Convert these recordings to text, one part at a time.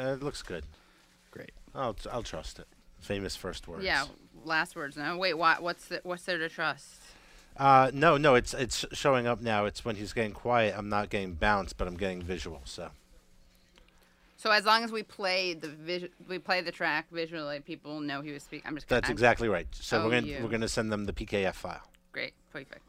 Uh, it looks good. Great. I'll I'll trust it. Famous first words. Yeah, last words. No, wait. What? What's the, what's there to trust? Uh, no, no, it's it's showing up now. It's when he's getting quiet. I'm not getting bounce, but I'm getting visual. So So as long as we play the vis- we play the track visually, people know he was speaking. I'm just. that's I'm- exactly right. So Oh, we're gonna you. we're gonna send them the PKF file. Great. Perfect.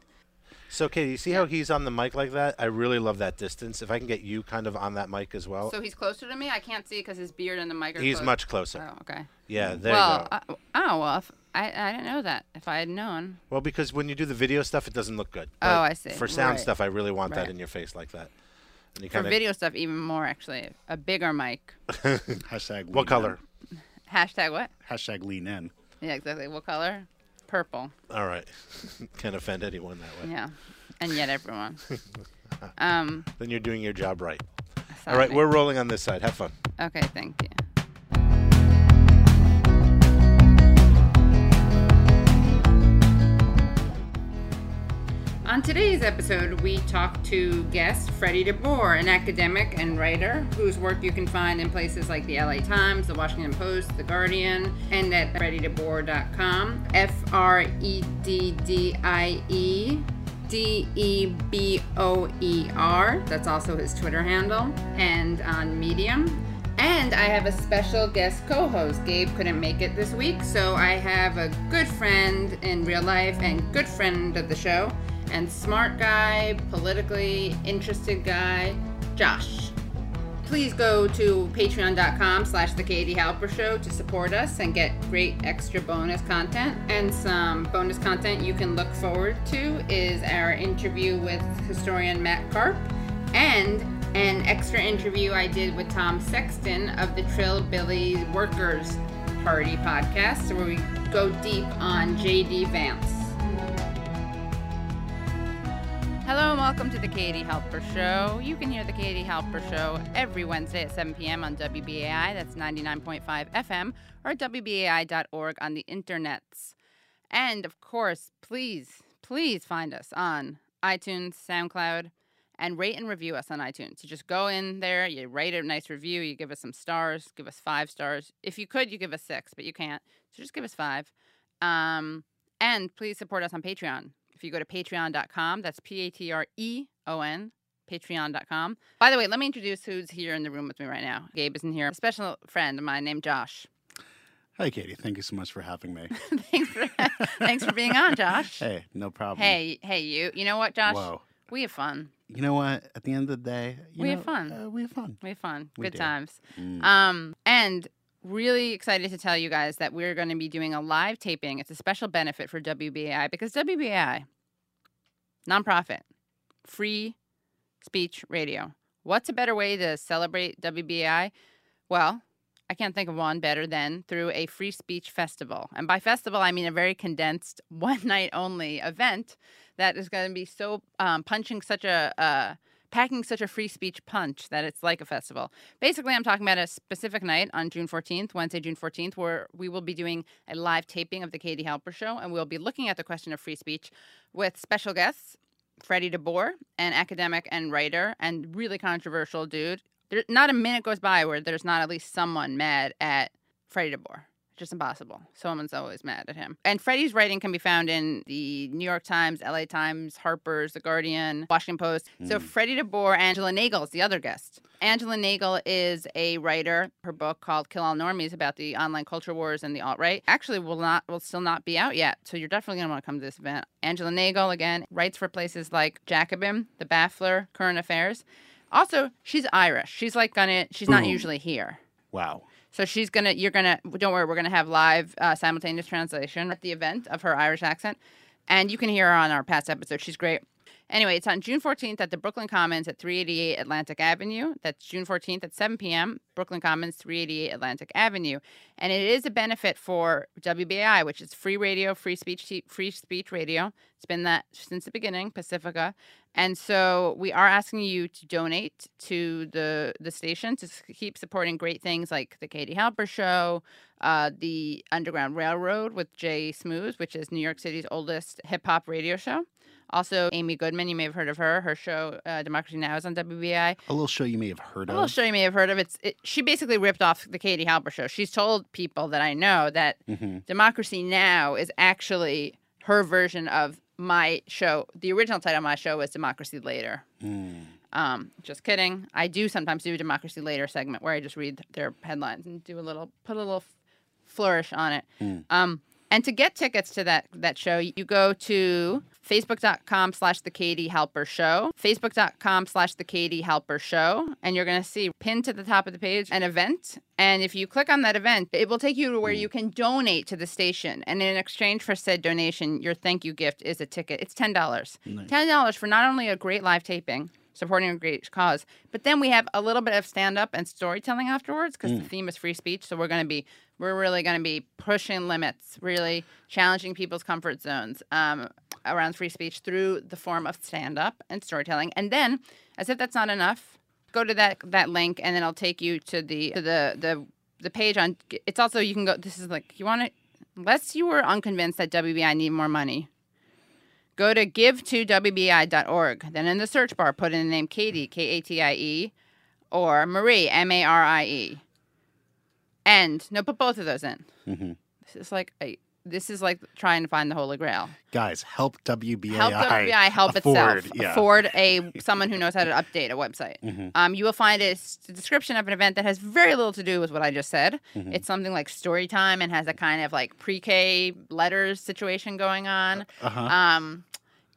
So Katie, you see how he's on the mic like that? I really love that distance. If I can get you kind of on that mic as well, So he's closer to me. I can't see because his beard and the mic are. he's close. much closer. Oh, okay. Yeah, there well, you go. I, oh well. If, I I didn't know that. If I had known. well, because when you do the video stuff, it doesn't look good. Oh, I see. For sound Right. stuff, I really want that in your face like that. And you For kinda- video stuff, even more actually. A bigger mic. Hashtag. What color? In. Hashtag what? Hashtag lean in. Yeah, exactly. What color? Purple. All right. Can't offend anyone that way. Yeah. And yet everyone. um. Then you're doing your job right. All right, we're rolling on this side. Have fun. Okay. Thank you. On today's episode, we talk to guest Freddie DeBoer, an academic and writer whose work you can find in places like the LA Times, the Washington Post, the Guardian, and at freddiedeboer.com. F R E D D I E D E B O E R. That's also his Twitter handle, and on Medium. And I have a special guest co host. Gabe couldn't make it this week, so I have a good friend in real life and good friend of the show, and smart guy, politically interested guy, Josh. Please go to patreon.com slash the Katie Halper Show to support us and get great extra bonus content. And some bonus content you can look forward to is our interview with historian Matt Karp and an extra interview I did with Tom Sexton of the Trillbilly Workers Party podcast, where we go deep on J.D. Vance. Hello and welcome to the Katie Halper Show. You can hear the Katie Halper Show every Wednesday at 7 p.m. on WBAI, that's 99.5 FM, or WBAI.org on the internets. And of course, please, please find us on iTunes, SoundCloud, and rate and review us on iTunes. You just go in there, you write a nice review, you give us some stars, give us five stars. If you could, you give us six, but you can't. So just give us five. Um, and please support us on Patreon. If you go to patreon.com, that's P A T R E O N, patreon.com. By the way, let me introduce who's here in the room with me right now. Gabe isn't here. A special friend of mine named Josh. Hi, Katie. Thank you so much for having me. thanks for thanks for being on, Josh. hey, no problem. Hey, hey, you. You know what, Josh? Whoa. We have fun. You know what? At the end of the day, you We know, have fun. Uh, we have fun. We have fun. We Good do. times. Mm. Um, and really excited to tell you guys that we're going to be doing a live taping. It's a special benefit for WBAI because WBAI, nonprofit, free speech radio. What's a better way to celebrate WBAI? Well, I can't think of one better than through a free speech festival. And by festival, I mean a very condensed, one night only event that is going to be so um, punching such a, uh, packing such a free speech punch that it's like a festival. Basically, I'm talking about a specific night on June 14th, Wednesday, June 14th, where we will be doing a live taping of the Katie Halper Show, and we'll be looking at the question of free speech with special guests. Freddie DeBoer, an academic and writer, and really controversial dude. There, not a minute goes by where there's not at least someone mad at Freddie DeBoer. Just impossible. Someone's always mad at him. And Freddie's writing can be found in the New York Times, LA Times, Harper's, The Guardian, Washington Post. So hmm. Freddie DeBoer, Angela Nagle is the other guest. Angela Nagle is a writer. Her book called Kill All Normies about the online culture wars and the alt right actually will not will still not be out yet. So you're definitely gonna want to come to this event. Angela Nagle again writes for places like Jacobin, The Baffler, Current Affairs. Also, she's Irish. She's like gonna she's not usually here. Wow. So she's gonna, you're gonna, don't worry, we're gonna have live uh, simultaneous translation at the event of her Irish accent, and you can hear her on our past episode. She's great. Anyway, it's on June 14th at the Brooklyn Commons at 388 Atlantic Avenue. That's June 14th at 7 p.m. Brooklyn Commons, 388 Atlantic Avenue, and it is a benefit for WBAI, which is free radio, free speech, free speech radio. It's been that since the beginning, Pacifica, and so we are asking you to donate to the the station to keep supporting great things like the Katie Halper Show, uh, the Underground Railroad with Jay Smooth, which is New York City's oldest hip hop radio show. Also, Amy Goodman, you may have heard of her. Her show, uh, Democracy Now, is on WBI. A little show you may have heard of. A little show you may have heard of. It's it, she basically ripped off the Katie Halper show. She's told people that I know that hmm Democracy Now is actually her version of my show. The original title of my show was Democracy Later. Mm. Um, just kidding. I do sometimes do a Democracy Later segment where I just read their headlines and do a little, put a little flourish on it. Mm. Um, and to get tickets to that that show, you go to facebook.com slash the Katie Halper Show, facebook.com slash the Katie Halper Show, and you're going to see pinned to the top of the page an event. And if you click on that event, it will take you to where hmm. you can donate to the station. And in exchange for said donation, your thank you gift is a ticket. It's $10. Nice. $10 for not only a great live taping, supporting a great cause, but then we have a little bit of stand up and storytelling afterwards because the theme is free speech. So we're going to be, we're really going to be pushing limits, really challenging people's comfort zones um, around free speech through the form of stand up and storytelling. And then, as if that's not enough, go to that that link and then I'll take you to the to the the the page on. It's also you can go. This is like you want to. Unless you were unconvinced that WBI need more money, go to give2wbi.org. Then in the search bar, put in the name Katie, K A T I E, or Marie, M A R I E. And no, put both of those in. Mhm. This is like a, this is like trying to find the Holy Grail. Guys, help WBAI. Help WBI help afford, itself. Yeah. Afford a someone who knows how to update a website. Mhm. Um, you will find a description of an event that has very little to do with what I just said. Mhm. It's something like story time and has a kind of like pre-K letters situation going on. Uh-huh. Um,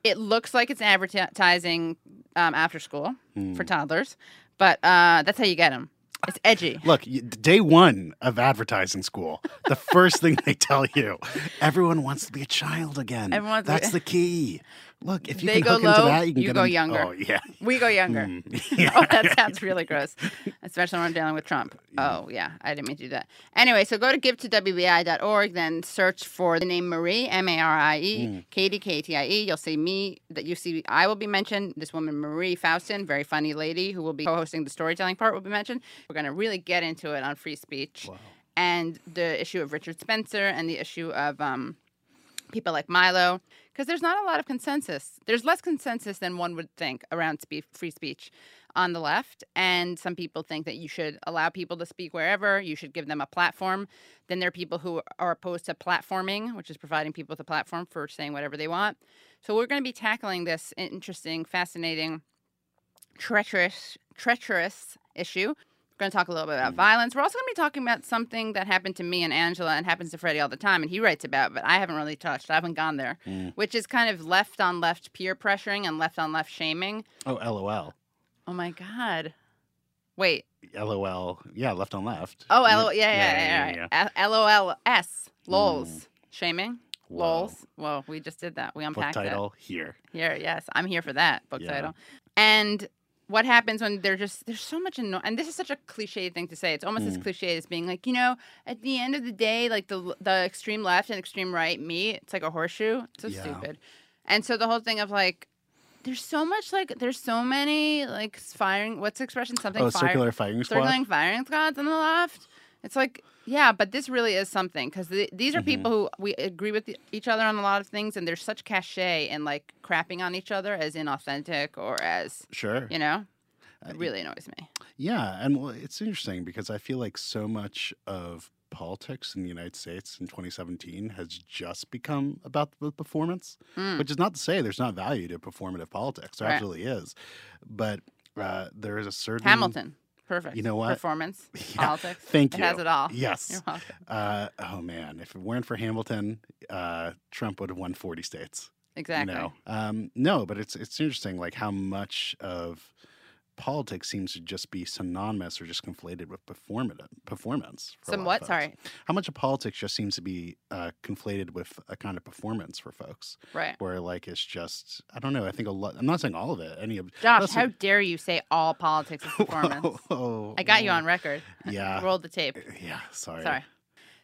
it looks like it's advertising um, after school Mm. for toddlers, but uh, that's how you get them. It's edgy. Look, day one of advertising school, the first thing they tell you, everyone wants to be a child again. Everyone wants to be- That's the key. Look, if you They can go hook into low, that, you can you get go them- younger. Oh yeah. We go younger. Mm. Yeah. oh, that sounds really gross, especially when I'm dealing with Trump. Oh, yeah, I didn't mean to do that. Anyway, so go to give to WBI.org, then search for the name Marie, M A R I E, Mm. Katie, K A T I E. You'll see me, that you see I will be mentioned. This woman, Marie Faustin, very funny lady who will be co hosting the storytelling part, will be mentioned. We're going to really get into it on free speech Wow. and the issue of Richard Spencer and the issue of um, people like Milo, because there's not a lot of consensus. There's less consensus than one would think around spe- free speech on the left. And some people think that you should allow people to speak wherever, you should give them a platform. Then there are people who are opposed to platforming, which is providing people with a platform for saying whatever they want. So we're going to be tackling this interesting, fascinating, treacherous, treacherous issue. We're going to talk a little bit about violence. We're also going to be talking about something that happened to me and Angela and happens to Freddie all the time, and he writes about, but I haven't really touched. I haven't gone there, Mm. which is kind of left on left peer pressuring and left on left shaming. Oh, LOL. Oh my God. Wait. LOL. Yeah, left on left. Oh, Yeah, LOL. Yeah, yeah, yeah. yeah, LOLS. LOLs. Shaming. Whoa. LOLs. Whoa, we just did that. We Book unpacked that. title here. Here, yes, I'm here for that book Yeah. title. And what happens when they're just there's so much anno- and this is such a cliche thing to say. It's almost as Mm. cliche as being like you know at the end of the day, like the the extreme left and extreme right meet. It's like a horseshoe. It's so Yeah. stupid. And so the whole thing of like. There's so much like there's so many like firing what's the expression something Oh, fire, circular firing squad. circling firing squads on the left. It's like, yeah, but this really is something because the, these are Mhm. people who we agree with e- each other on a lot of things, and there's such cachet in like crapping on each other as inauthentic or as Sure. you know, Uh, it really annoys me. Yeah, and well, it's interesting because I feel like so much of politics in the United States in 2017 has just become about the performance, Mm. which is not to say there's not value to performative politics. There Right. absolutely is, but uh, there is a certain Hamilton, perfect. You know what? Performance, Yeah, politics. Thank you. it has it all. Yes. You're welcome. Uh, oh man, if it weren't for Hamilton, uh, Trump would have won 40 states. Exactly. You know? um, no, but it's it's interesting, like how much of politics seems to just be synonymous or just conflated with performance. Performance. for a lot Some what? Sorry. How much of politics just seems to be uh, conflated with a kind of performance for folks, Right. where like it's just I don't know. I think a lot. I'm not saying all of it. Any of Josh, how dare you say all politics is performance? Whoa, I got you on record. Yeah. Rolled the tape. Yeah. Sorry. Sorry.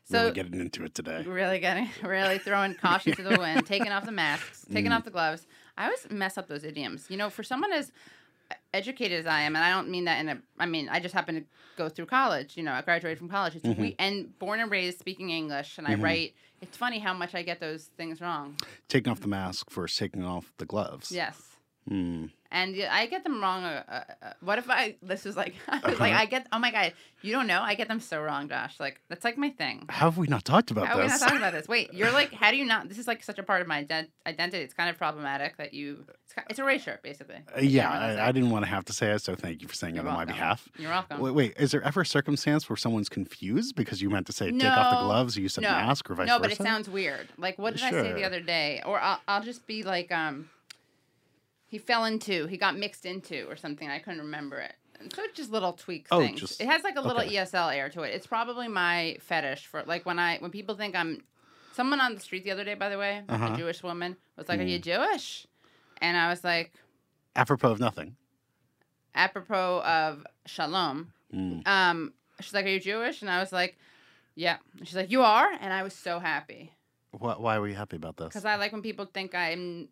So Really getting into it today. really getting really throwing caution to the wind, taking off the masks, taking Mm. off the gloves. I always mess up those idioms. You know, for someone as educated as I am, and I don't mean that in a. I mean, I just happen to go through college. You know, I graduated from college. It's we and born and raised speaking English, and I write. It's funny how much I get those things wrong. Taking off the mask versus taking off the gloves. Yes. Hmm. And I get them wrong. Uh, uh, uh, what if I? This is like, I was like, Uh-huh. I get. Oh my god, you don't know. I get them so wrong, Josh. Like that's like my thing. How have we not talked about How are we not this? talking about this? Wait, you're like, how do you not? This is like such a part of my ident- identity. It's kind of problematic that you. It's, ki- it's erasure, basically. Uh, yeah, I. I, didn't want to have to say it, so thank you for saying You're it on my behalf. You're welcome. Wait, wait, is there ever a circumstance where someone's confused because you meant to say take off the gloves, or you said no, mask, or vice no, versa? but it sounds weird. Like, what did I say the other day? Or I'll, I'll just be like, um, he fell into, he got mixed into, or something. I couldn't remember it. And so it's just little tweaks Oh, things. just- it has like a little okay. ESL air to it. It's probably my fetish for like when I when people think I'm. Someone on the street the other day, by the way, Uh-huh. a Jewish woman, was like, "Are you Mm. Jewish?" And I was like, Apropos of nothing. apropos of shalom, Mm. um, she's like, "Are you Jewish?" And I was like, "Yeah." And she's like, "You are," and I was so happy. Why, why were you happy about this? Because I like when people think I'm.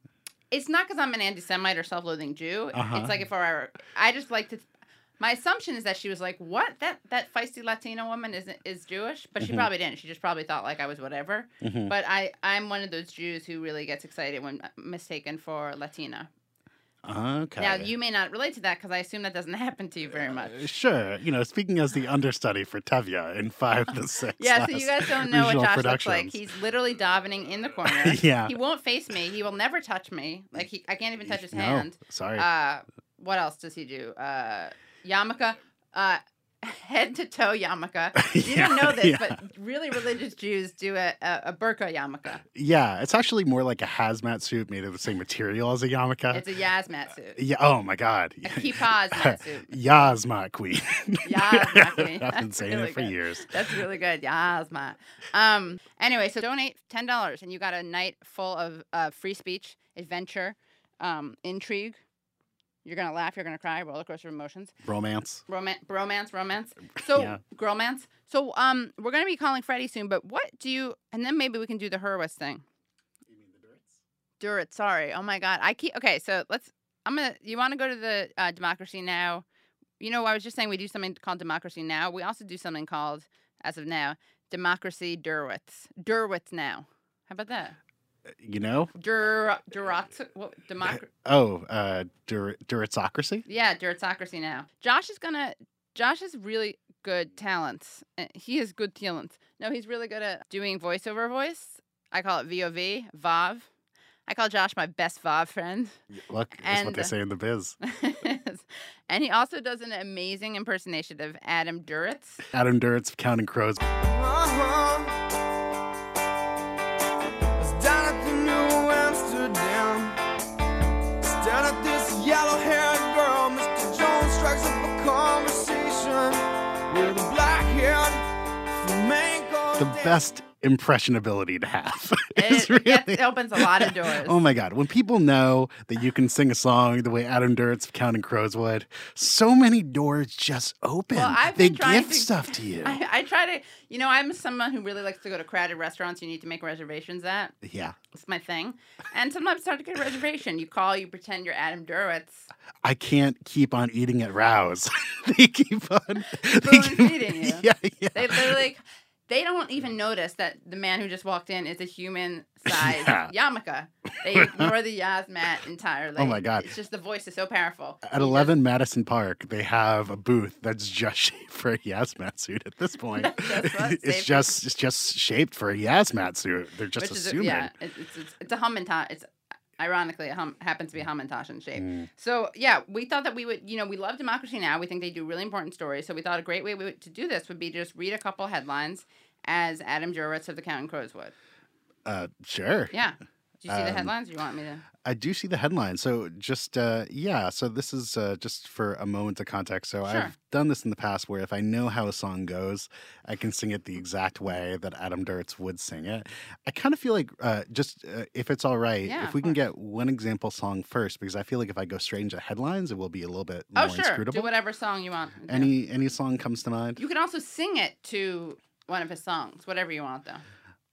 It's not because I'm an anti-Semite or self-loathing Jew. Uh-huh. It's like if I were, I just like to. My assumption is that she was like, "What? That that feisty Latina woman is is Jewish?" But she Mhm. probably didn't. She just probably thought like I was whatever. Mhm. But I I'm one of those Jews who really gets excited when mistaken for Latina. Okay. Now you may not relate to that because I assume that doesn't happen to you very much. Uh, Sure. You know, speaking as the understudy for Tevye in five to six. Yeah, so you guys don't know what Josh looks like. He's literally davening in the corner. Yeah. He won't face me. He will never touch me. Like he, I can't even touch his No, hand. sorry. Uh, what else does he do? Uh, yarmulke, uh, head to toe yarmulke. You don't know this, Yeah. but really religious Jews do a, a, a burqa yarmulke. yeah, it's actually more like a hazmat suit made of the same material as a yarmulke. It's a yazmat suit. yeah. Oh my God. A kippah hazmat suit. Yazma queen. Yazma queen. I've been saying really it for good. years. That's really good. Yazma. Um. Anyway, so donate ten dollars, and you got a night full of uh, free speech, adventure, um, intrigue. You're gonna laugh. You're gonna cry. Roller coaster of emotions. Romance. Romance, bromance, romance. So, Yeah. girlmance. So, um, we're gonna be calling Freddie soon. But what do you? And then maybe we can do the Hurwitz thing. Durit. Sorry. Oh my God. I keep. Okay. So let's. I'm gonna. You want to go to the uh, Democracy Now? You know, I was just saying we do something called Democracy Now. We also do something called, as of now, Democracy Durwitz. Durwitz Now. How about that? You know? Dur Durat. What? Democ- Oh, uh, dur- Duritocracy? Yeah, Dirtsocracy now. Josh is gonna. Josh has really good talents. Uh, He has good talents. No, he's really good at doing voiceover voice. I call it VOV, VOV. I call Josh my best VOV friend. Look, that's what they say in the biz. and he also does an amazing impersonation of Adam Duritz. Adam Duritz, Counting Crows. The best impressionability to have. It, really- it opens a lot of doors. Oh my God. When people know that you can sing a song the way Adam Duritz of Counting Crows would, so many doors just open. Well, I've they gift to- stuff to you. I, I try to, you know, I'm someone who really likes to go to crowded restaurants. You need to make reservations at. yeah. It's my thing. And sometimes it's hard to get a reservation. You call, you pretend you're Adam Duritz. I can't keep on eating at Rouse. they keep on they keep- feeding you. Yeah, yeah. They they're like they don't even notice that the man who just walked in is a human sized Yeah. yarmulke. They ignore the Yazmat entirely. Oh my God. It's just the voice is so powerful. At 11 Madison Park, they have a booth that's just shaped for a Yazmat suit at this point. It's just it's just shaped for a Yazmat suit. They're just which is a, assuming. yeah, it's, it's it's a Hamantash. It's ironically it hum, happens to be a Hamantash in shape. Mm. So yeah, we thought that we would, you know, we love democracy now. We think they do really important stories. So we thought a great way we would, to do this would be to just read a couple headlines as Adam Jurwitz of the Counting Crows would. Uh, sure. Yeah. Do you see the Um, headlines? Or you want me to? I do see the headlines. So just uh, yeah. So this is uh, just for a moment of context. So Sure. I've done this in the past where if I know how a song goes, I can sing it the exact way that Adam Duritz would sing it. I kind of feel like uh, just uh, if it's all right, Yeah, if we can get one example song first, because I feel like if I go straight into headlines, it will be a little bit Oh more sure, inscrutable. do whatever song you want. Any any song comes to mind? You can also sing it to one of his songs, whatever you want though.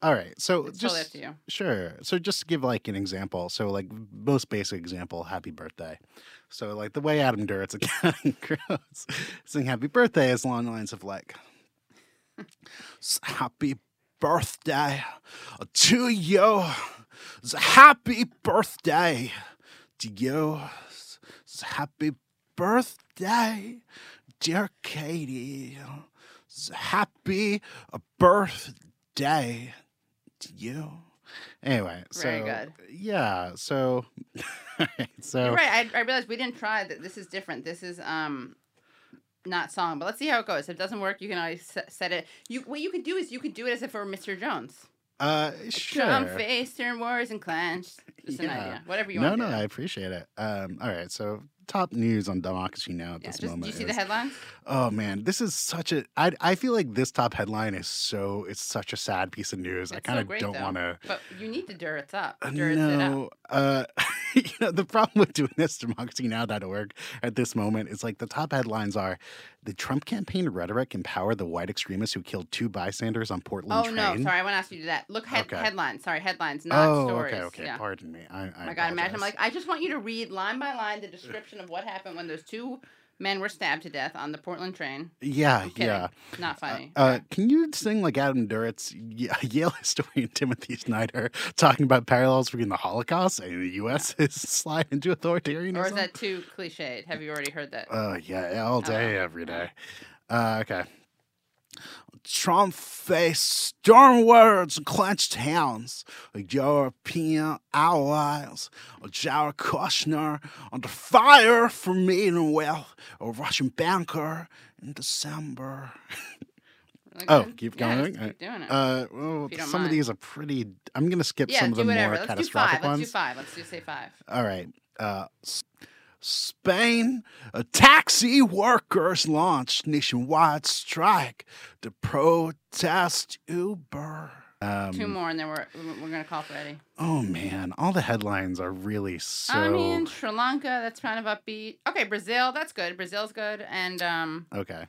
All right. So It's just totally up to you. Sure. So just to give like an example, so like most basic example, happy birthday. So like the way Adam Duritz of Counting Crows, sing happy birthday is along the lines of like happy birthday to you. S- Happy birthday to you. S- s- Happy birthday, dear Katie. S- Happy birthday you. Anyway, so Very good. yeah, so so You're right. I, I realized we didn't try that. This is different. This is um, not song. But let's see how it goes. If it doesn't work, you can always set, set it. You what you could do is you could do it as if it were Mr. Jones. uh sure. Drum face, turn wars and clenched. Just an Yeah. idea. Whatever you no, want. no, to do. I appreciate it. Um, all right, so top news on Democracy Now at Yeah, this just, do moment you see is the headlines? Oh man, this is such a. I I feel like this top headline is so. It's such a sad piece of news. I It's so kind of great, don't want to. But you need to dir it up. Dir it up. No, uh, you know the problem with doing this democracynow.org at this moment is like the top headlines are the Trump campaign rhetoric empowered the white extremists who killed two bystanders on Portland Oh train. no, sorry, I want to ask you to do that. Look head, Okay. headlines. Sorry, headlines, not oh, stories. okay, okay. Yeah. Pardon me. I, I Oh my God, imagine I'm like, I just want you to read line by line the description of what happened when those two men were stabbed to death on the Portland train. yeah, yeah. Not funny. Uh, Okay. can you sing like Adam Duritz, Yale historian Timothy Snyder, talking about parallels between the Holocaust and the U.S. is slide into authoritarianism? or is that too cliched? Have you already heard that? Uh, yeah, all day, Oh, every Uh, okay. Trump faced stern words and clenched hands. Like European allies, Jared Kushner under fire for meeting with a Russian banker in December. Really oh, good? keep Yeah, going? just keep doing it. Uh, well, If you don't some of these are pretty. I'm gonna skip yeah, some of do the whatever. more Let's do five. ones. Let's do five. Let's do say five. All right. Uh, S- Spain, a taxi workers launched nationwide strike to protest Uber. Um, Two more, and then we're we're gonna call Freddie. Oh man, all the headlines are really so. I mean, Sri Lanka. That's kind of upbeat. Okay, Brazil. That's good. Brazil's good, and um, okay.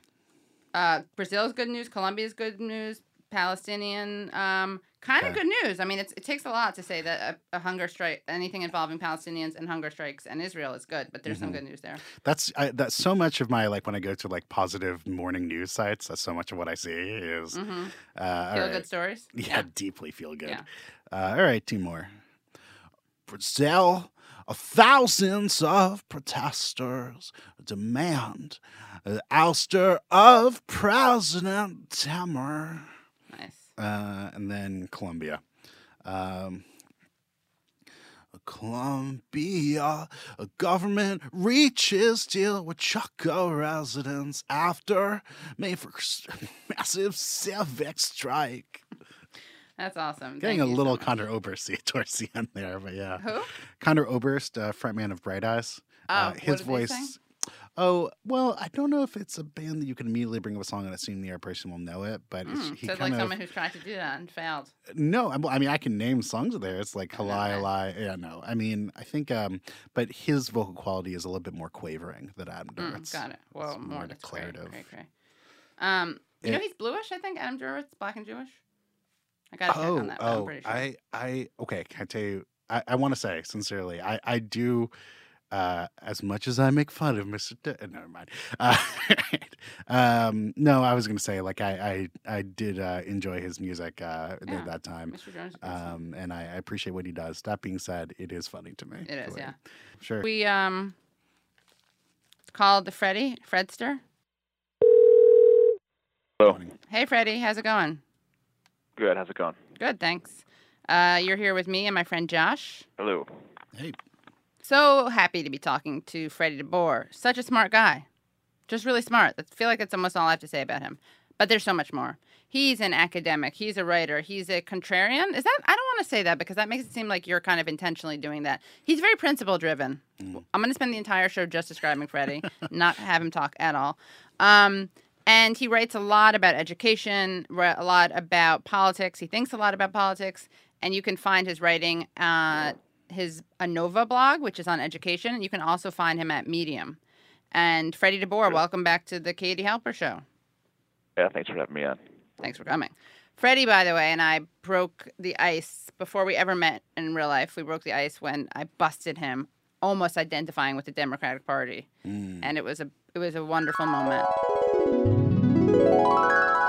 uh, Brazil's good news. Colombia's good news. Palestinian, um, kind of Okay. good news. I mean, it's, it takes a lot to say that a, a hunger strike, anything involving Palestinians and hunger strikes and Israel is good, but there's some Mhm. good news there. That's I, that's so much of my like when I go to like positive morning news sites. That's so much of what I see is Mm-hmm. uh, Feel right. good stories. Yeah, deeply feel good. Yeah. Uh, all right, two more. Brazil, thousands of protesters demand the ouster of President Temer. Uh, and then Colombia. Um, Colombia, a government reaches deal with Chocó residents after May 1st massive civic strike. That's awesome. Getting Thank a you so little much. Oberst towards the end there, but yeah. Who? Conor Oberst, uh, frontman of Bright Eyes. Oh, uh, his voice. Oh well, I don't know if it's a band that you can immediately bring up a song and assume the other person will know it, but Mm, he sounds kind like of someone who's tried to do that and failed. no. I'm- mean, I can name songs there. It's like I Halai that. Halai. Yeah, no. I mean, I think, um, but his vocal quality is a little bit more quavering than Adam Mm, Duritz. got it. Well, It's more that's great, declarative. great, great. Um, you know he's bluish. I think Adam Duritz, black and Jewish. I gotta check Oh, on that. But I'm oh, pretty sure. I, I, okay. Can I tell you? I, I want to say sincerely, I, I do. Uh, as much as I make fun of Mr. D- uh, never mind. Uh, um, no, I was going to say like I, I, I did uh, enjoy his music uh, Yeah. at that time, Mr. Jones. is good stuff. um, and I, I appreciate what he does. That being said, it is funny to me. It is, yeah. Sure. We um, called the Freddie Fredster. Hello. Hey, Freddie, how's it going? Good. How's it going? Good, thanks. Uh, you're here with me and my friend Josh. Hello. Hey, So happy to be talking to Freddie DeBoer. Such a smart guy. Just really smart. I feel like that's almost all I have to say about him. But there's so much more. He's an academic. He's a writer. He's a contrarian. Is that? I don't want to say that because that makes it seem like you're kind of intentionally doing that. He's very principle driven. Mm. I'm going to spend the entire show just describing Freddie, not have him talk at all. Um, and he writes a lot about education, a lot about politics. He thinks a lot about politics, and you can find his writing at his Anova blog, which is on education. You can also find him at Medium. And Freddie DeBoer, welcome back to the Katie Halper Show. Yeah. Thanks for having me on. Thanks for coming. Freddie, by the way, and I broke the ice before we ever met in real life. We broke the ice when I busted him, almost identifying with the Democratic Party, Mm. and it was a it was a wonderful moment.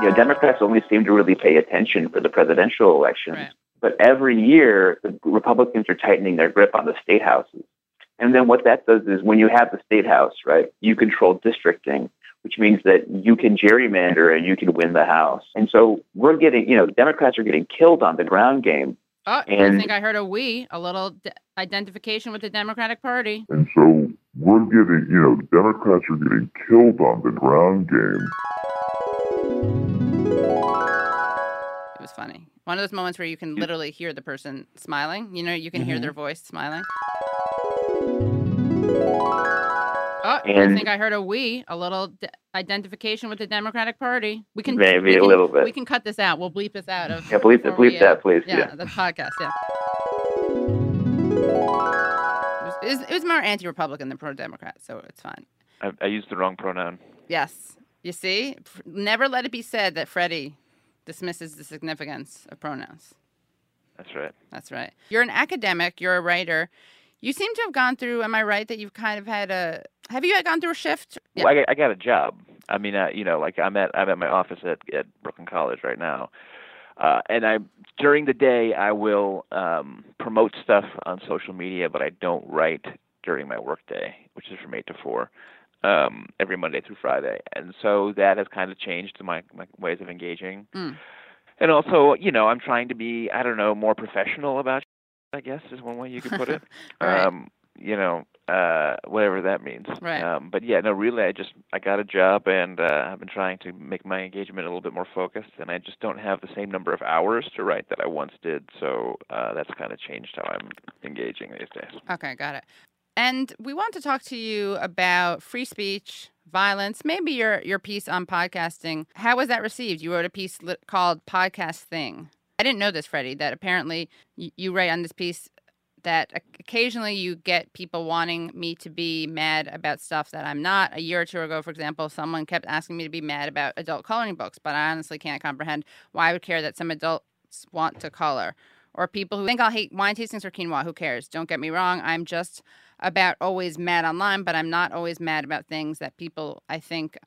You know, Democrats only seem to really pay attention for the presidential elections. Right. But every year, the Republicans are tightening their grip on the state houses. And then what that does is when you have the state house, right, you control districting, which means that you can gerrymander and you can win the house. And so we're getting, you know, Democrats are getting killed on the ground game. Oh, I think I heard a we, a little d- identification with the Democratic Party. And so we're getting, you know, Democrats are getting killed on the ground game. Was funny. One of those moments where you can literally hear the person smiling. You know, you can hear Mhm. their voice smiling. Oh, I think I heard a we, a little d- identification with the Democratic Party. We can Maybe we a little bit. We can cut this out. We'll bleep this out of. Yeah, bleep, we, bleep uh, that, please. Yeah, Yeah. the podcast. Yeah. It was, it was, more anti-Republican than pro-Democrat, so it's fine. I, I used the wrong pronoun. Yes. You see, never let it be said that Freddie dismisses the significance of pronouns. That's right. That's right. You're an academic, you're a writer. You seem to have gone through, am I right, that you've kind of had a, have you gone through a shift? Yeah. Well, I, got- I got a job. I mean, uh, you know, like I'm at I'm at my office at at Brooklyn College right now, uh, and I during the day I will um, promote stuff on social media, but I don't write during my workday, which is from eight to four, um, every Monday through Friday, and so that has kind of changed my my ways of engaging. Mm. And also, you know, I'm trying to be I don't know more professional about. I guess is one way you could put it. Right. um, you know, uh, whatever that means. Right. Um, but yeah, no, really, I just I got a job and uh, I've been trying to make my engagement a little bit more focused, and I just don't have the same number of hours to write that I once did. So uh, that's kind of changed how I'm engaging these days. Okay, got it. And we want to talk to you about free speech, violence, maybe your your piece on podcasting. How was that received? You wrote a piece li- called "Podcast Thing." I didn't know this, Freddie. That apparently you, you write on this piece that occasionally you get people wanting me to be mad about stuff that I'm not. A year or two ago, for example, someone kept asking me to be mad about adult coloring books, but I honestly can't comprehend why I would care that some adults want to color. Or people who think I'll hate wine tastings or quinoa. Who cares? Don't get me wrong. I'm just about always mad online, but I'm not always mad about things that people I think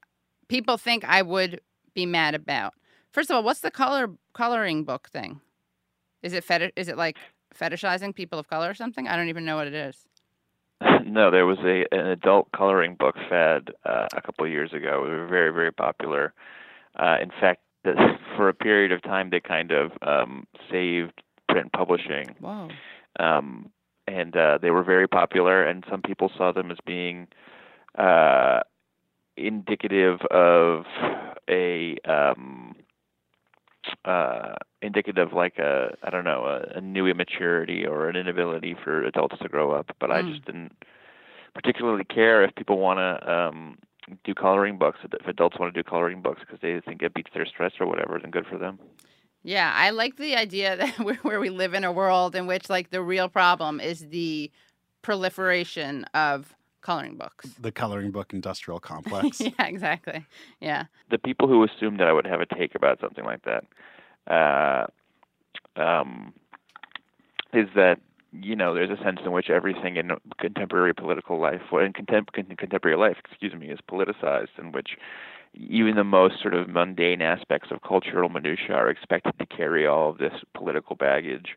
people think I would be mad about. First of all, what's the color coloring book thing? Is it fetish? Is it like fetishizing people of color or something? I don't even know what it is. no, there was a an adult coloring book fad uh, a couple of years ago. It was very very popular. Uh, in fact, for a period of time, they kind of um, saved print publishing. Whoa. um, and uh, they were very popular. And some people saw them as being uh, indicative of a um, uh, indicative, like a I don't know, a, a new immaturity or an inability for adults to grow up. But I Mm. just didn't particularly care if people want to. Um, do coloring books if adults want to do coloring books because they think it beats their stress or whatever then good for them Yeah, I like the idea that we're, where we live in a world in which like the real problem is the proliferation of coloring books. The coloring book industrial complex. yeah, exactly. Yeah. the people who assumed that I would have a take about something like that uh, um, is that you know there's a sense in which everything in contemporary political life, well, in contem- contemporary life, excuse me, is politicized, in which even the most sort of mundane aspects of cultural minutia are expected to carry all of this political baggage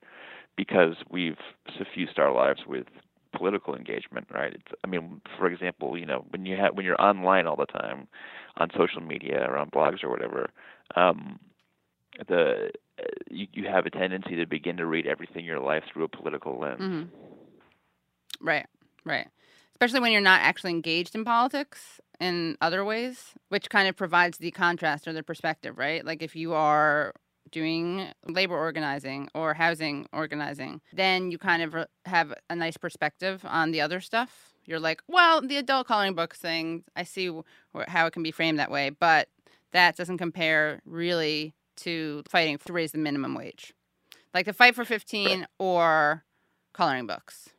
because we've suffused our lives with political engagement, right? It's, I mean, for example, you know, when you have when you're online all the time, on social media or on blogs or whatever, um, the you, you have a tendency to begin to read everything in your life through a political lens. hmm Right. Right. Especially when you're not actually engaged in politics in other ways, which kind of provides the contrast or the perspective, right? Like if you are doing labor organizing or housing organizing, then you kind of have a nice perspective on the other stuff. You're like, well, the adult coloring book thing, I see how it can be framed that way, but that doesn't compare really to fighting to raise the minimum wage. Like the fight for 15 or coloring books.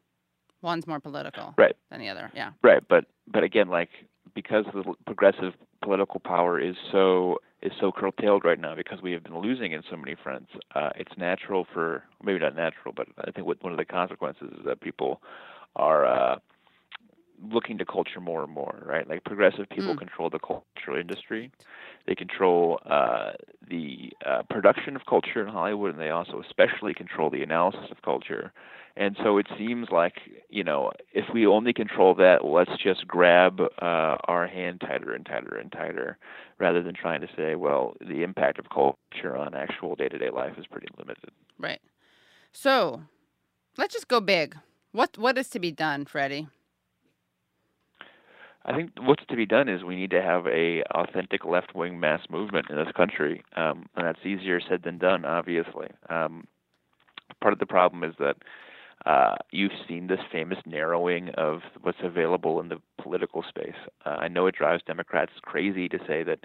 One's more political Right. than the other. Yeah. Right, but but again, like because the progressive political power is so is so curtailed right now because we have been losing in so many fronts. Uh, it's natural for maybe not natural, but I think what, one of the consequences is that people are uh, looking to culture more and more, right? Like progressive people Mm. control the cultural industry, they control uh, the uh, production of culture in Hollywood, and they also especially control the analysis of culture. And so it seems like you know if we only control that, let's just grab uh, our hand tighter and tighter and tighter, rather than trying to say, well, the impact of culture on actual day-to-day life is pretty limited. Right. So, let's just go big. What what is to be done, Freddie? I think what's to be done is we need to have a authentic left-wing mass movement in this country, um, and that's easier said than done, obviously. Um, part of the problem is that uh, you've seen this famous narrowing of what's available in the political space. Uh, I know it drives Democrats crazy to say that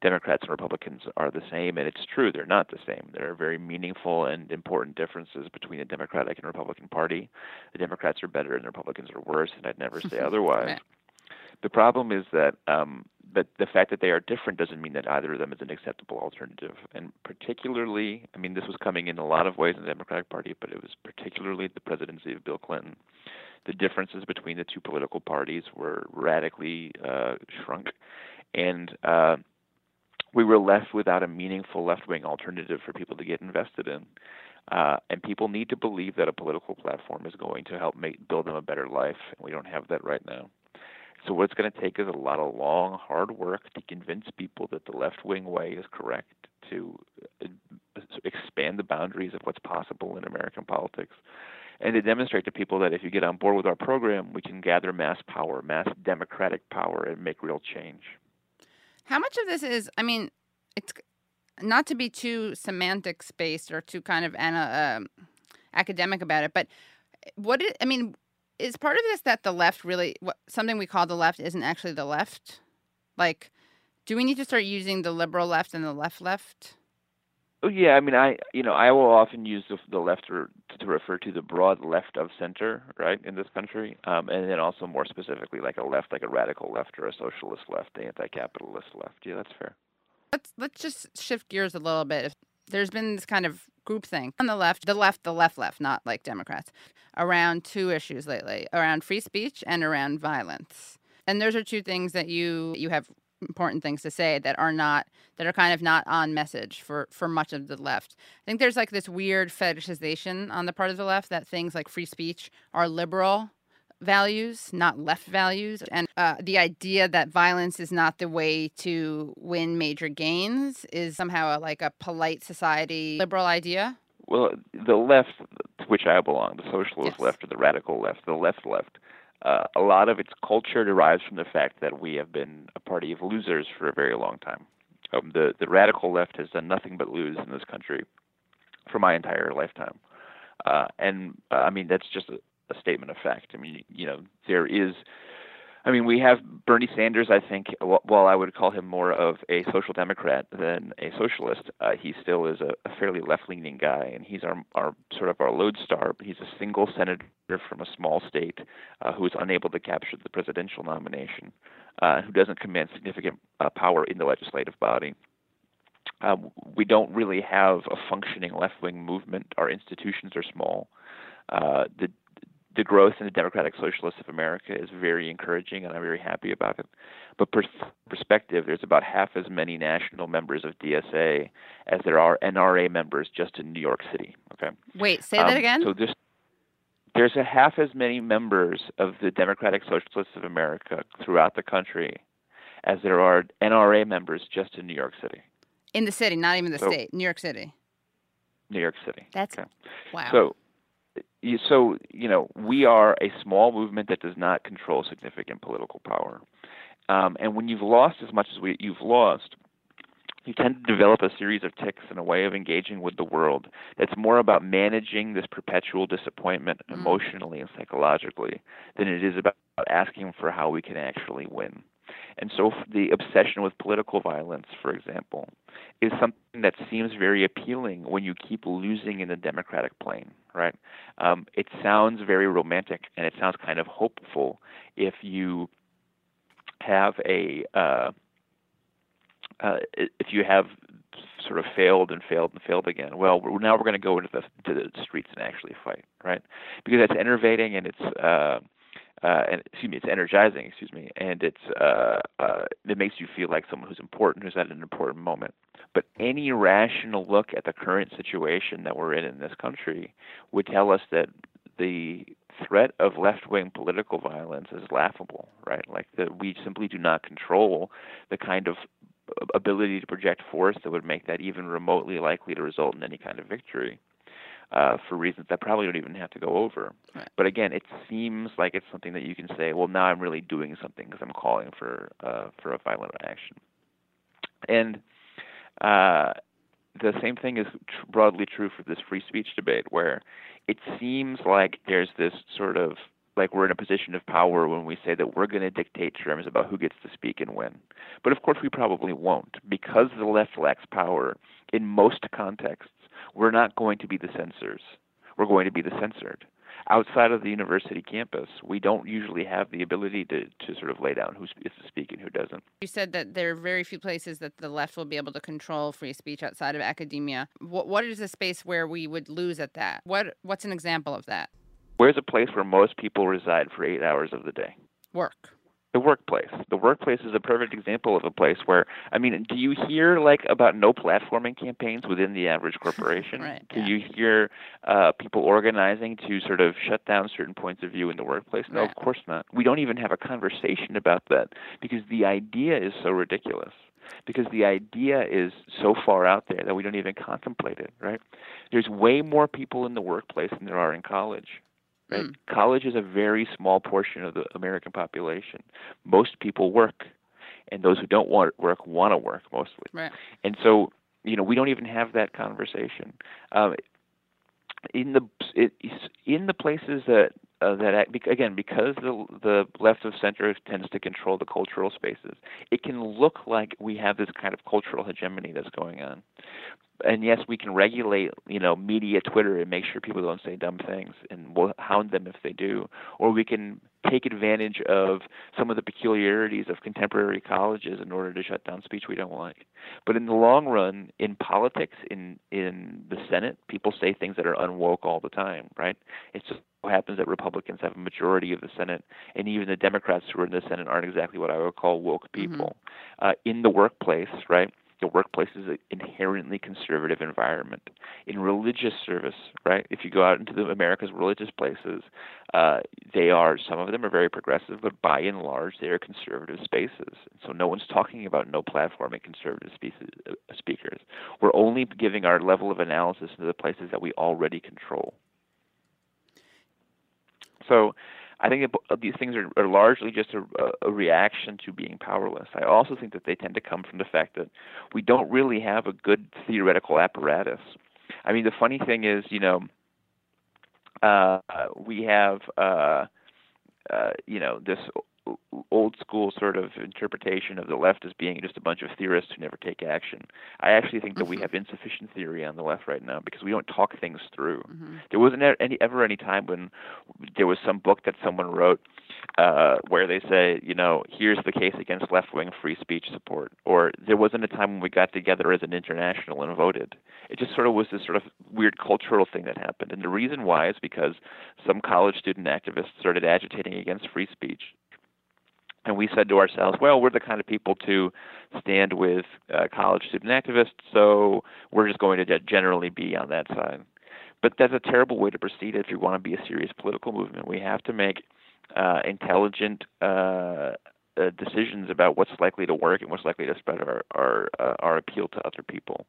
Democrats and Republicans are the same, and it's true, they're not the same. There are very meaningful and important differences between the Democratic and Republican Party. The Democrats are better and the Republicans are worse, and I'd never say otherwise. The problem is that um, that the fact that they are different doesn't mean that either of them is an acceptable alternative. And particularly, I mean, this was coming in a lot of ways in the Democratic Party, but it was particularly the presidency of Bill Clinton. The differences between the two political parties were radically uh, shrunk, and uh, we were left without a meaningful left-wing alternative for people to get invested in. Uh, and people need to believe that a political platform is going to help make build them a better life, and we don't have that right now. So what it's going to take is a lot of long, hard work to convince people that the left-wing way is correct, to uh, expand the boundaries of what's possible in American politics, and to demonstrate to people that if you get on board with our program, we can gather mass power, mass democratic power, and make real change. How much of this is? I mean, it's not to be too semantic spaced or too kind of um academic about it, but what it, I mean is part of this that the left really what, something we call the left isn't actually the left. Like, do we need to start using the liberal left and the left left? Oh yeah, I mean, I you know I will often use the, the left to, to refer to the broad left of center, right, in this country, um, and then also more specifically like a left, like a radical left or a socialist left, the anti-capitalist left. Yeah, that's fair. Let's let's just shift gears a little bit. If there's been this kind of groupthink on the left, the left, the left, left, not like Democrats, around two issues lately, around free speech and around violence. And those are two things that you you have important things to say that are not that are kind of not on message for for much of the left. I think there's like this weird fetishization on the part of the left that things like free speech are liberal values, not left values, and uh, the idea that violence is not the way to win major gains is somehow a, like a polite society liberal idea. Well, the left, to which I belong, the socialist Yes. left or the radical left, the left left, uh, a lot of its culture derives from the fact that we have been a party of losers for a very long time. Um, the the radical left has done nothing but lose in this country for my entire lifetime, uh, and uh, I mean that's just a, statement of fact. I mean, you know, there is. I mean, we have Bernie Sanders. I think, wh- while I would call him more of a social democrat than a socialist, uh, he still is a, a fairly left-leaning guy, and he's our, our sort of our lodestar. He's a single senator from a small state uh, who is unable to capture the presidential nomination, uh, who doesn't command significant uh, power in the legislative body. Um, we don't really have a functioning left-wing movement. Our institutions are small. Uh, the the growth in the Democratic Socialists of America is very encouraging, and I'm very happy about it. But per- perspective, there's about half as many national members of DSA as there are NRA members just in New York City. Okay. Wait, say that Um, again. So this, there's a half as many members of the Democratic Socialists of America throughout the country as there are NRA members just in New York City. in the city, not even the so- state, New York City. New York City. That's Okay. wow. So, so you know, we are a small movement that does not control significant political power, um, and when you've lost as much as we, you've lost, you tend to develop a series of tics and a way of engaging with the world that's more about managing this perpetual disappointment Mm. emotionally and psychologically than it is about asking for how we can actually win. And so, the obsession with political violence, for example, is something that seems very appealing when you keep losing in the democratic plane, right? Um, it sounds very romantic and it sounds kind of hopeful if you have a uh, uh, if you have sort of failed and failed and failed again, well, we're, now we're going to go into the to the streets and actually fight, right? Because that's enervating and it's uh, uh, and excuse me, it's energizing, excuse me, and it's uh, uh, it makes you feel like someone who's important, who's at an important moment. But any rational look at the current situation that we're in in this country would tell us that the threat of left-wing political violence is laughable, right? Like that we simply do not control the kind of ability to project force that would make that even remotely likely to result in any kind of victory. Uh, for reasons that probably don't even have to go over. Right. But again, it seems like it's something that you can say, well, now I'm really doing something because I'm calling for uh, for a violent action. And uh, the same thing is tr- broadly true for this free speech debate, where it seems like there's this sort of like we're in a position of power when we say that we're going to dictate terms about who gets to speak and when. But of course, we probably won't because the left lacks power in most contexts. We're not going to be the censors. We're going to be the censored. Outside of the university campus, we don't usually have the ability to, to sort of lay down who gets to speak and who doesn't. You said that there are very few places that the left will be able to control free speech outside of academia. What, what is a space where we would lose at that? What What's an example of that? Where's a place where most people reside for eight hours of the day? Work. The workplace. The workplace is a perfect example of a place where, I mean, do you hear like about no platforming campaigns within the average corporation? Right, Do yeah. you hear uh, people organizing to sort of shut down certain points of view in the workplace? No, Right. of course not. We don't even have a conversation about that because the idea is so ridiculous. Because the idea is so far out there that we don't even contemplate it, right? There's way more people in the workplace than there are in college. Right? Mm. College is a very small portion of the American population. Most people work, and those who don't want work want to work mostly. Right. And so, you know, we don't even have that conversation. Um, in the it, in the places that uh, that act, again because the the left of center tends to control the cultural spaces, it can look like we have this kind of cultural hegemony that's going on. And yes, we can regulate, you know, media, Twitter, and make sure people don't say dumb things, and we'll hound them if they do. Or we can take advantage of some of the peculiarities of contemporary colleges in order to shut down speech we don't like. But in the long run, in politics, in in the Senate, people say things that are unwoke all the time, right? It just so happens that Republicans have a majority of the Senate, and even the Democrats who are in the Senate aren't exactly what I would call woke people. Uh, in the workplace, right? The workplace is an inherently conservative environment. In religious service, right? If you go out into the America's religious places, uh, they are some of them are very progressive, but by and large, they are conservative spaces. So no one's talking about no platform platforming conservative species, uh, speakers. We're only giving our level of analysis to the places that we already control. So I think that these things are, are largely just a, a reaction to being powerless. I also think that they tend to come from the fact that we don't really have a good theoretical apparatus. I mean, the funny thing is, you know, uh, we have, uh, uh, you know, this old school sort of interpretation of the left as being just a bunch of theorists who never take action. I actually think that we have insufficient theory on the left right now because we don't talk things through. Mhm. There wasn't any ever any time when there was some book that someone wrote uh, where they say, you know, here's the case against left-wing free speech support, or there wasn't a time when we got together as an international and voted. It just sort of was this sort of weird cultural thing that happened, and the reason why is because some college student activists started agitating against free speech. And we said to ourselves, well, we're the kind of people to stand with uh, college student activists, so we're just going to generally be on that side. But that's a terrible way to proceed if you want to be a serious political movement. We have to make uh, intelligent uh, uh, decisions about what's likely to work and what's likely to spread our our, uh, our appeal to other people.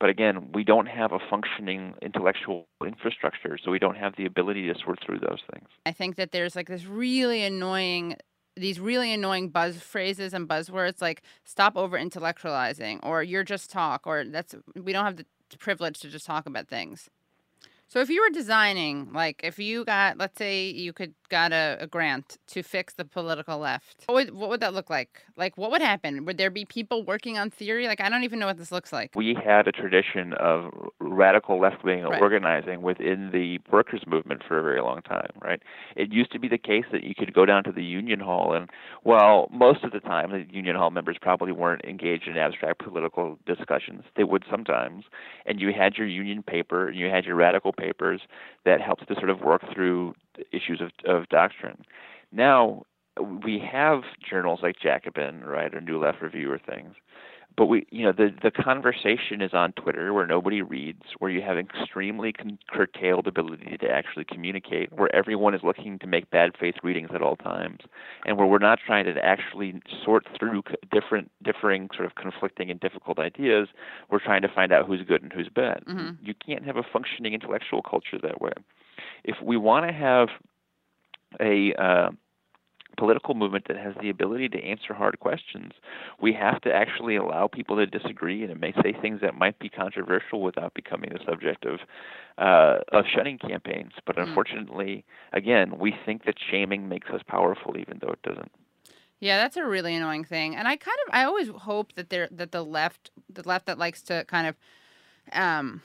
But again, we don't have a functioning intellectual infrastructure, so we don't have the ability to sort through those things. I think that there's like this really annoying these really annoying buzz phrases and buzzwords like stop over intellectualizing or you're just talk or that's we don't have the privilege to just talk about things. So if you were designing like if you got let's say you could got a, a grant to fix the political left, what would, what would that look like? Like, what would happen? Would there be people working on theory? Like, I don't even know what this looks like. We had a tradition of radical left wing Right. organizing within the workers' movement for a very long time, right? It used to be the case that you could go down to the union hall, and, well, most of the time, the union hall members probably weren't engaged in abstract political discussions. They would sometimes. And you had your union paper, and you had your radical papers that helped to sort of work through issues of, of doctrine. Now, we have journals like Jacobin, right, or New Left Review or things. But we, you know, the the conversation is on Twitter where nobody reads, where you have extremely con- curtailed ability to actually communicate, where everyone is looking to make bad faith readings at all times, and where we're not trying to actually sort through c- different, differing, sort of conflicting and difficult ideas. We're trying to find out who's good and who's bad. Mhm. You can't have a functioning intellectual culture that way. If we want to have a uh, political movement that has the ability to answer hard questions, we have to actually allow people to disagree and it may say things that might be controversial without becoming the subject of uh, of shunning campaigns. But Mm. unfortunately, again, we think that shaming makes us powerful, even though it doesn't. Yeah, that's a really annoying thing. And I kind of I always hope that there that the left the left that likes to kind of um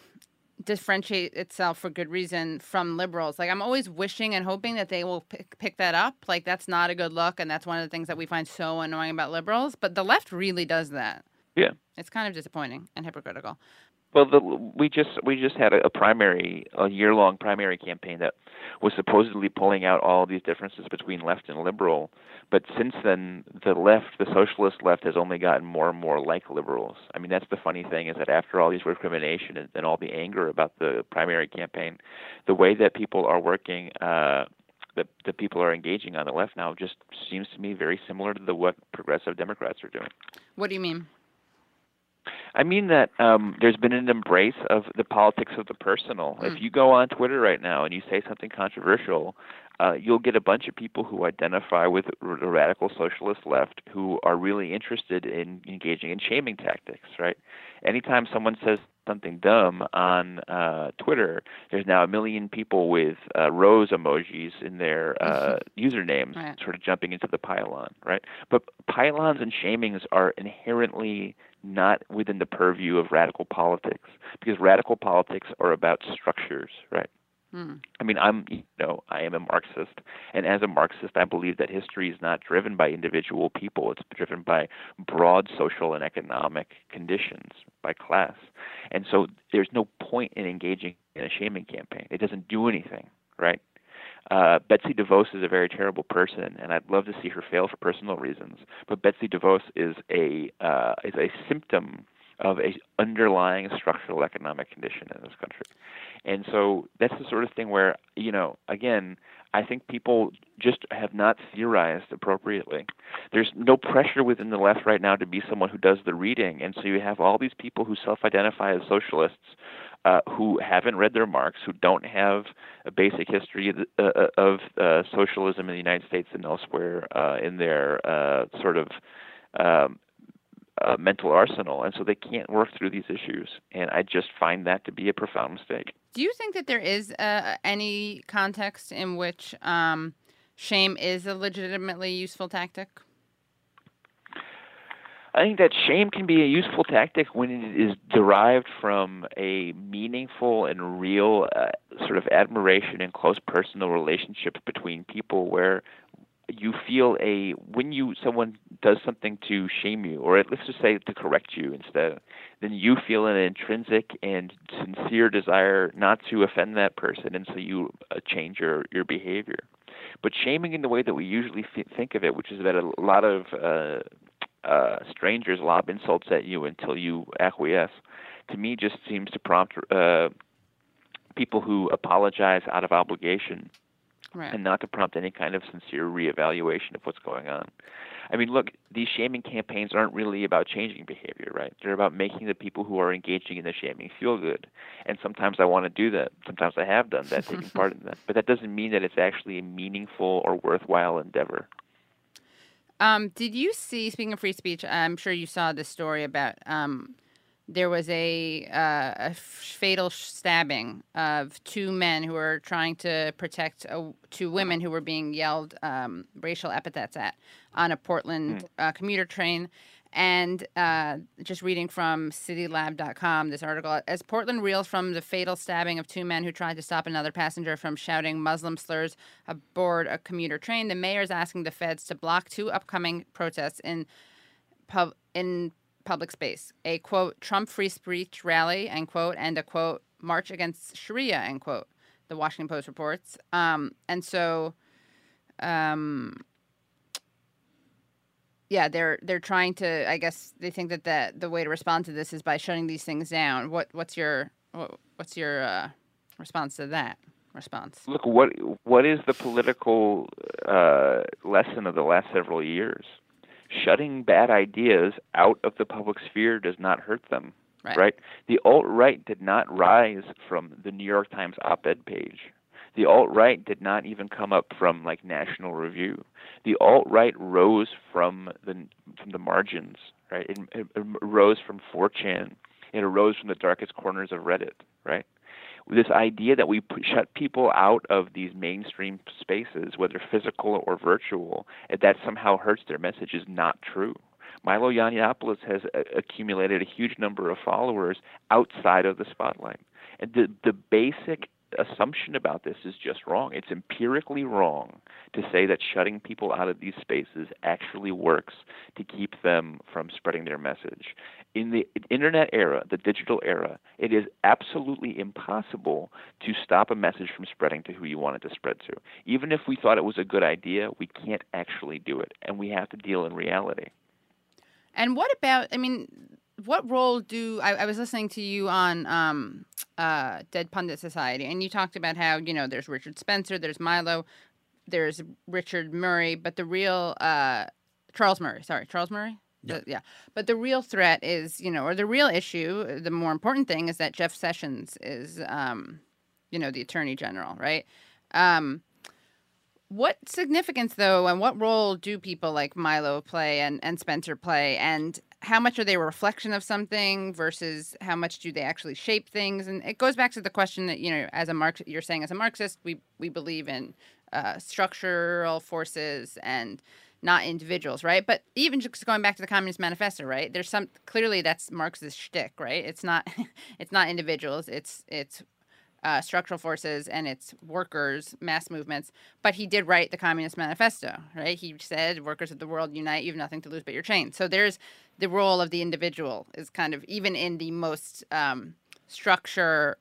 differentiate itself for good reason from liberals. Like I'm always wishing and hoping that they will pick, pick that up. Like that's not a good look and that's one of the things that we find so annoying about liberals, but the left really does that. Yeah. It's kind of disappointing and hypocritical. Well, the, we just we just had a, a primary, a year-long primary campaign that was supposedly pulling out all these differences between left and liberal. But since then, the left, the socialist left, has only gotten more and more like liberals. I mean, that's the funny thing is that after all these recrimination and, and all the anger about the primary campaign, the way that people are working. Uh, that the people are engaging on the left now just seems to me very similar to the what progressive Democrats are doing. What do you mean? I mean that um, there's been an embrace of the politics of the personal. Mm. If you go on Twitter right now and you say something controversial, uh, you'll get a bunch of people who identify with the radical socialist left who are really interested in engaging in shaming tactics. Right? Anytime someone says something dumb on uh, Twitter, there's now a million people with uh, rose emojis in their uh, usernames, Right. sort of jumping into the pylon. Right? But pylons and shamings are inherently not within the purview of radical politics because radical politics are about structures, right? Hmm. I mean, I'm, you know, I am a Marxist, and as a Marxist, I believe that history is not driven by individual people. It's driven by broad social and economic conditions, by class. And so there's no point in engaging in a shaming campaign. It doesn't do anything, right? Uh, Betsy DeVos is a very terrible person, and I'd love to see her fail for personal reasons. But Betsy DeVos is a uh, is a symptom of a underlying structural economic condition in this country. And so that's the sort of thing where, you know, again, I think people just have not theorized appropriately. There's no pressure within the left right now to be someone who does the reading. And so you have all these people who self identify as socialists uh, who haven't read their Marx, who don't have a basic history of, uh, of uh, socialism in the United States and elsewhere uh, in their uh, sort of um, uh, mental arsenal, and so they can't work through these issues. And I just find that to be a profound mistake. Do you think that there is uh, any context in which um, shame is a legitimately useful tactic? I think that shame can be a useful tactic when it is derived from a meaningful and real uh, sort of admiration and close personal relationships between people where you feel a when you someone does something to shame you or let's just say to correct you instead then you feel an intrinsic and sincere desire not to offend that person and so you uh, change your your behavior. But shaming in the way that we usually th- think of it which is that a lot of uh uh, strangers lob insults at you until you acquiesce, to me just seems to prompt uh, people who apologize out of obligation Right. and not to prompt any kind of sincere reevaluation of what's going on. I mean, look, these shaming campaigns aren't really about changing behavior, right? They're about making the people who are engaging in the shaming feel good. And sometimes I want to do that. Sometimes I have done that, taking part in that. But that doesn't mean that it's actually a meaningful or worthwhile endeavor. Um, did you see? Speaking of free speech, I'm sure you saw this story about um, there was a, uh, a fatal stabbing of two men who were trying to protect uh, two women who were being yelled um, racial epithets at on a Portland uh, commuter train. And uh, just reading from citylab.com, this article as Portland reels from the fatal stabbing of two men who tried to stop another passenger from shouting Muslim slurs aboard a commuter train, the mayor is asking the feds to block two upcoming protests in pub in public space. A quote Trump free speech rally end quote and a quote march against Sharia end quote. The Washington Post reports. Um, and so, um, yeah, they're they're trying to. I guess they think that the the way to respond to this is by shutting these things down. What what's your what, what's your uh, response to that response? Look, what what is the political uh, lesson of the last several years? Shutting bad ideas out of the public sphere does not hurt them. Right. The alt right did not rise from the New York Times op ed page. The alt right did not even come up from like National Review. The alt right rose from the from the margins, right? It, it, it rose from 4chan. It arose from the darkest corners of Reddit, right? This idea that we shut people out of these mainstream spaces, whether physical or virtual, that somehow hurts their message is not true. Milo Yiannopoulos has uh, accumulated a huge number of followers outside of the spotlight. And the, the basic assumption about this is just wrong. It's empirically wrong to say that shutting people out of these spaces actually works to keep them from spreading their message. In the internet era, the digital era, it is absolutely impossible to stop a message from spreading to who you want it to spread to. Even if we thought it was a good idea, we can't actually do it, and we have to deal in reality. And what about? I mean, what role do I, I was listening to you on um, uh, Dead Pundit Society, and you talked about how you know there's Richard Spencer, there's Milo, there's Richard Murray, but the real uh, Charles Murray, sorry, Charles Murray. The- yeah, but the real threat is, you know, or the real issue, the more important thing is that Jeff Sessions is, um, you know, the Attorney General, right? Um, what significance, though, and what role do people like Milo play and, and Spencer play? And how much are they a reflection of something versus how much do they actually shape things? And it goes back to the question that, you know, as a Marx, you're saying as a Marxist, we, we believe in uh, structural forces and not individuals, right? But even just going back to the Communist Manifesto, right? There's some clearly that's Marx's shtick, right? It's not it's not individuals, it's it's uh, structural forces and its workers, mass movements. But he did write the Communist Manifesto, right? He said, "Workers of the world, unite! You have nothing to lose but your chain." So there's the role of the individual is kind of even in the most um, structure,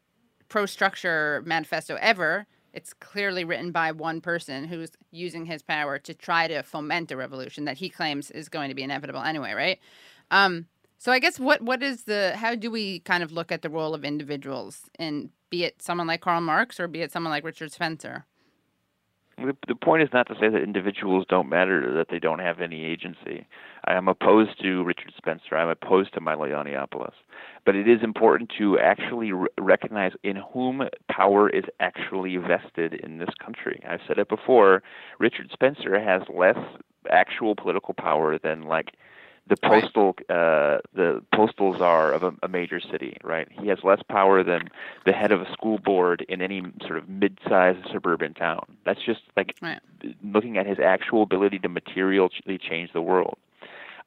pro-structure manifesto ever. It's clearly written by one person who's using his power to try to foment a revolution that he claims is going to be inevitable anyway, right? Um, so I guess what what is the how do we kind of look at the role of individuals in be it someone like Karl Marx or be it someone like Richard Spencer? The, the point is not to say that individuals don't matter, that they don't have any agency. I am opposed to Richard Spencer. I'm opposed to Milo Yiannopoulos. But it is important to actually recognize in whom power is actually vested in this country. I've said it before. Richard Spencer has less actual political power than like the postal uh, the postal czar of a, a major city, right? He has less power than the head of a school board in any sort of mid-sized suburban town. That's just like Right. looking at his actual ability to materially change the world.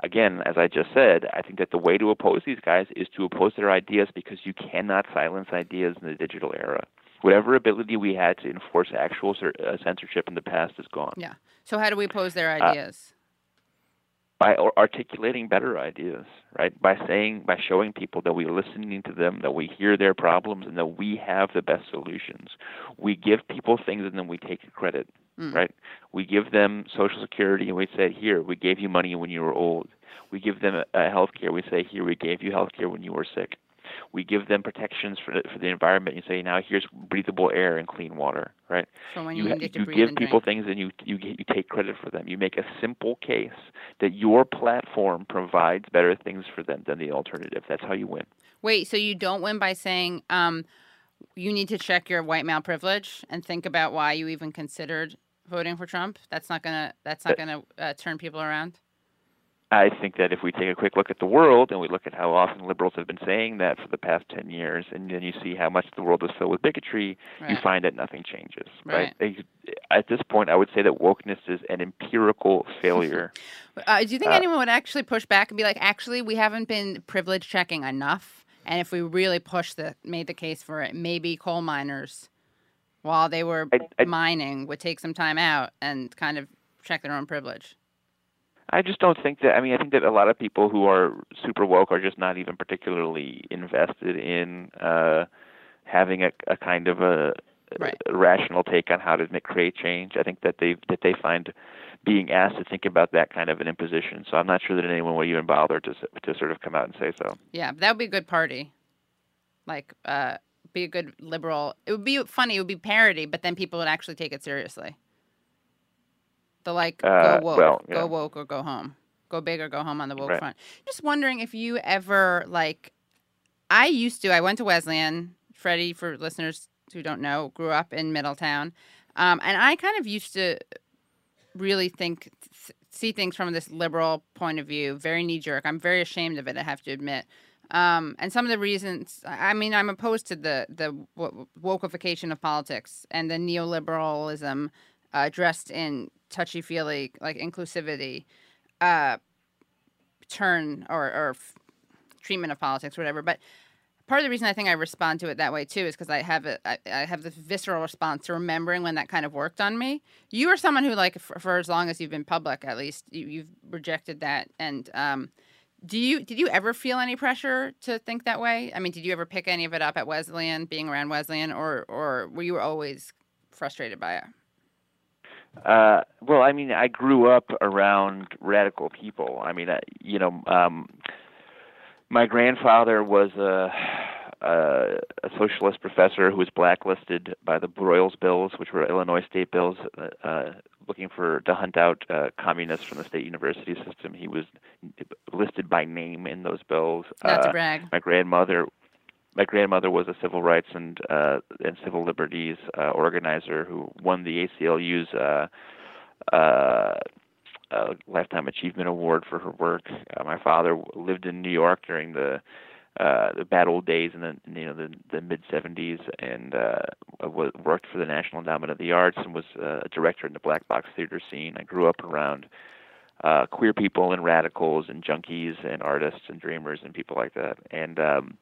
Again, as I just said, I think that the way to oppose these guys is to oppose their ideas because you cannot silence ideas in the digital era. Whatever ability we had to enforce actual uh, censorship in the past is gone. Yeah. So how do we oppose their Uh, ideas? By articulating better ideas, right? By saying, by showing people that we're listening to them, that we hear their problems, and that we have the best solutions. We give people things and then we take credit, Mm. right? We give them Social Security and we say, here, we gave you money when you were old. We give them uh, health care. We say, here, we gave you health care when you were sick. We give them protections for the, for the environment. You say, now here's breathable air and clean water, right? When you, you, you give people drink. things and you you you take credit for them. You make a simple case that your platform provides better things for them than the alternative. That's how you win. Wait, so you don't win by saying um, you need to check your white male privilege and think about why you even considered voting for Trump? That's not gonna. That's not gonna uh, turn people around. I think that if we take a quick look at the world and we look at how often liberals have been saying that for the past 10 years, and then you see how much the world is filled with bigotry, you find that nothing changes. Right. Right. At this point, I would say that wokeness is an empirical failure. Uh, do you think Uh, anyone would actually push back and be like, actually, we haven't been privilege checking enough, and if we really push the made the case for it, maybe coal miners, while they were I- I- mining, would take some time out and kind of check their own privilege. I just don't think that. I mean, I think that a lot of people who are super woke are just not even particularly invested in uh, having a, a kind of a, Right. a rational take on how to make, create change. I think that they that they find being asked to think about that kind of an imposition. So I'm not sure that anyone would even bother to to sort of come out and say so. Yeah, that would be a good party. Like, uh, be a good liberal. It would be funny. It would be parody, but then people would actually take it seriously. The like, Uh, go woke, well, go woke, or go home. Go big or go home on the woke Right. front. Just wondering if you ever like. I used to. I went to Wesleyan. Freddie, for listeners who don't know, grew up in Middletown, um, and I kind of used to really think see things from this liberal point of view, very knee jerk. I'm very ashamed of it. I have to admit. Um, and some of the reasons, I mean, I'm opposed to the the wo- wokeification of politics and the neoliberalism uh, dressed in touchy feely like inclusivity uh, turn or, or f- treatment of politics, or whatever. But part of the reason I think I respond to it that way too is because I have a, I, I have this visceral response to remembering when that kind of worked on me. You are someone who, like, for, for as long as you've been public, at least you, you've rejected that. And um, do you did you ever feel any pressure to think that way? I mean, did you ever pick any of it up at Wesleyan, being around Wesleyan, or or were you always frustrated by it? Uh, well, I mean, I grew up around radical people. I mean, I, you know, um, my grandfather was a, a a socialist professor who was blacklisted by the Broyles bills, which were Illinois state bills, uh, uh, looking for to hunt out uh, communists from the state university system. He was listed by name in those bills. Not uh, to brag. my grandmother my grandmother was a civil rights and uh, and civil liberties uh, organizer who won the ACLU's uh, uh, uh, lifetime achievement award for her work. Uh, my father lived in New York during the uh, the bad old days in the you know the the mid 70s and uh, w- worked for the National Endowment of the Arts and was uh, a director in the black box theater scene. I grew up around uh, queer people and radicals and junkies and artists and dreamers and people like that. And um,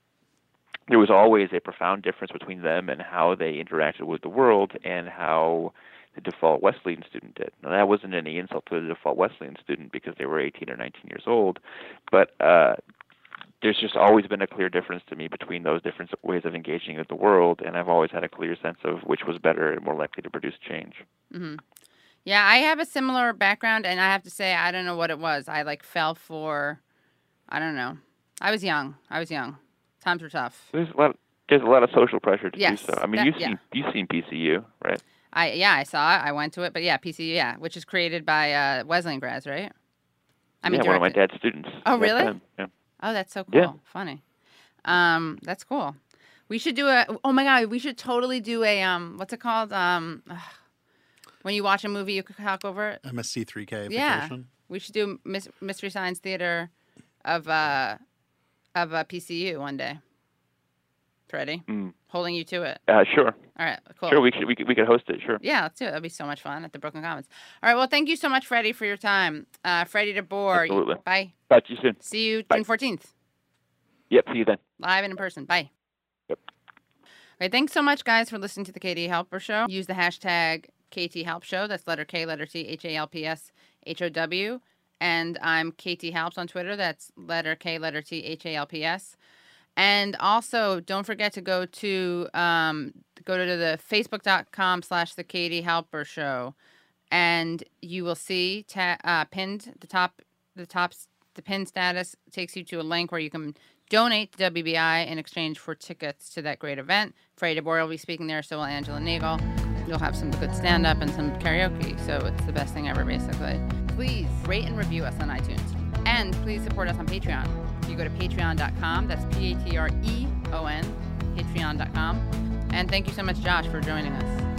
there was always a profound difference between them and how they interacted with the world and how the default Wesleyan student did. Now that wasn't any insult to the default Wesleyan student because they were 18 or 19 years old, but uh, there's just always been a clear difference to me between those different ways of engaging with the world, and I've always had a clear sense of which was better and more likely to produce change. hmm Yeah, I have a similar background, and I have to say, I don't know what it was. I like fell for, I don't know. I was young. I was young. Times were tough. There's a lot. There's a lot of social pressure to Yes, do so. I mean, that- you've yeah. seen you've seen PCU, right? I yeah, I saw it. I went to it, but yeah, PCU, yeah, which is created by uh, Wesleyan grads, right? I mean, yeah, one of my dad's students. Oh, really? then, Yeah. Oh, that's so cool. Yeah. Funny. Um, that's cool. We should do a. Oh my god, we should totally do a um. What's it called? Um, when you watch a movie, you can talk over it. MST3K Yeah. We should do Mystery Science Theater of uh of uh, PCU one day. Freddie, Mm. holding you to it. Uh, sure, All right, cool. sure. We could we could we could host it. Sure. Yeah, let's do it. That'd be so much fun at the Brooklyn Commons. All right, well, thank you so much, Freddie, for your time. Uh, Freddie DeBoer. Absolutely. Bye. Talk to you soon. See you. June fourteenth. Yep. See you then. live and in person. Bye. Yep. Okay, thanks so much, guys, for listening to the Katie Halper Show. Use the hashtag KT Halp Show. That's letter K, letter T, H A L P S H O W. And I'm KT Halps on Twitter. That's letter K, letter T, H A L P S. And also, don't forget to go to um, go to the facebook.com slash the Katie Halper Show, and you will see ta- uh, pinned the top the top the pin status takes you to a link where you can donate to WBAI in exchange for tickets to that great event. Freddie DeBoer will be speaking there, so will Angela Nagle. You'll have some good stand up and some karaoke, so it's the best thing ever, basically. Please rate and review us on iTunes. And please support us on Patreon. You go to patreon.com, that's P A T R E O N, patreon.com. And thank you so much, Josh, for joining us.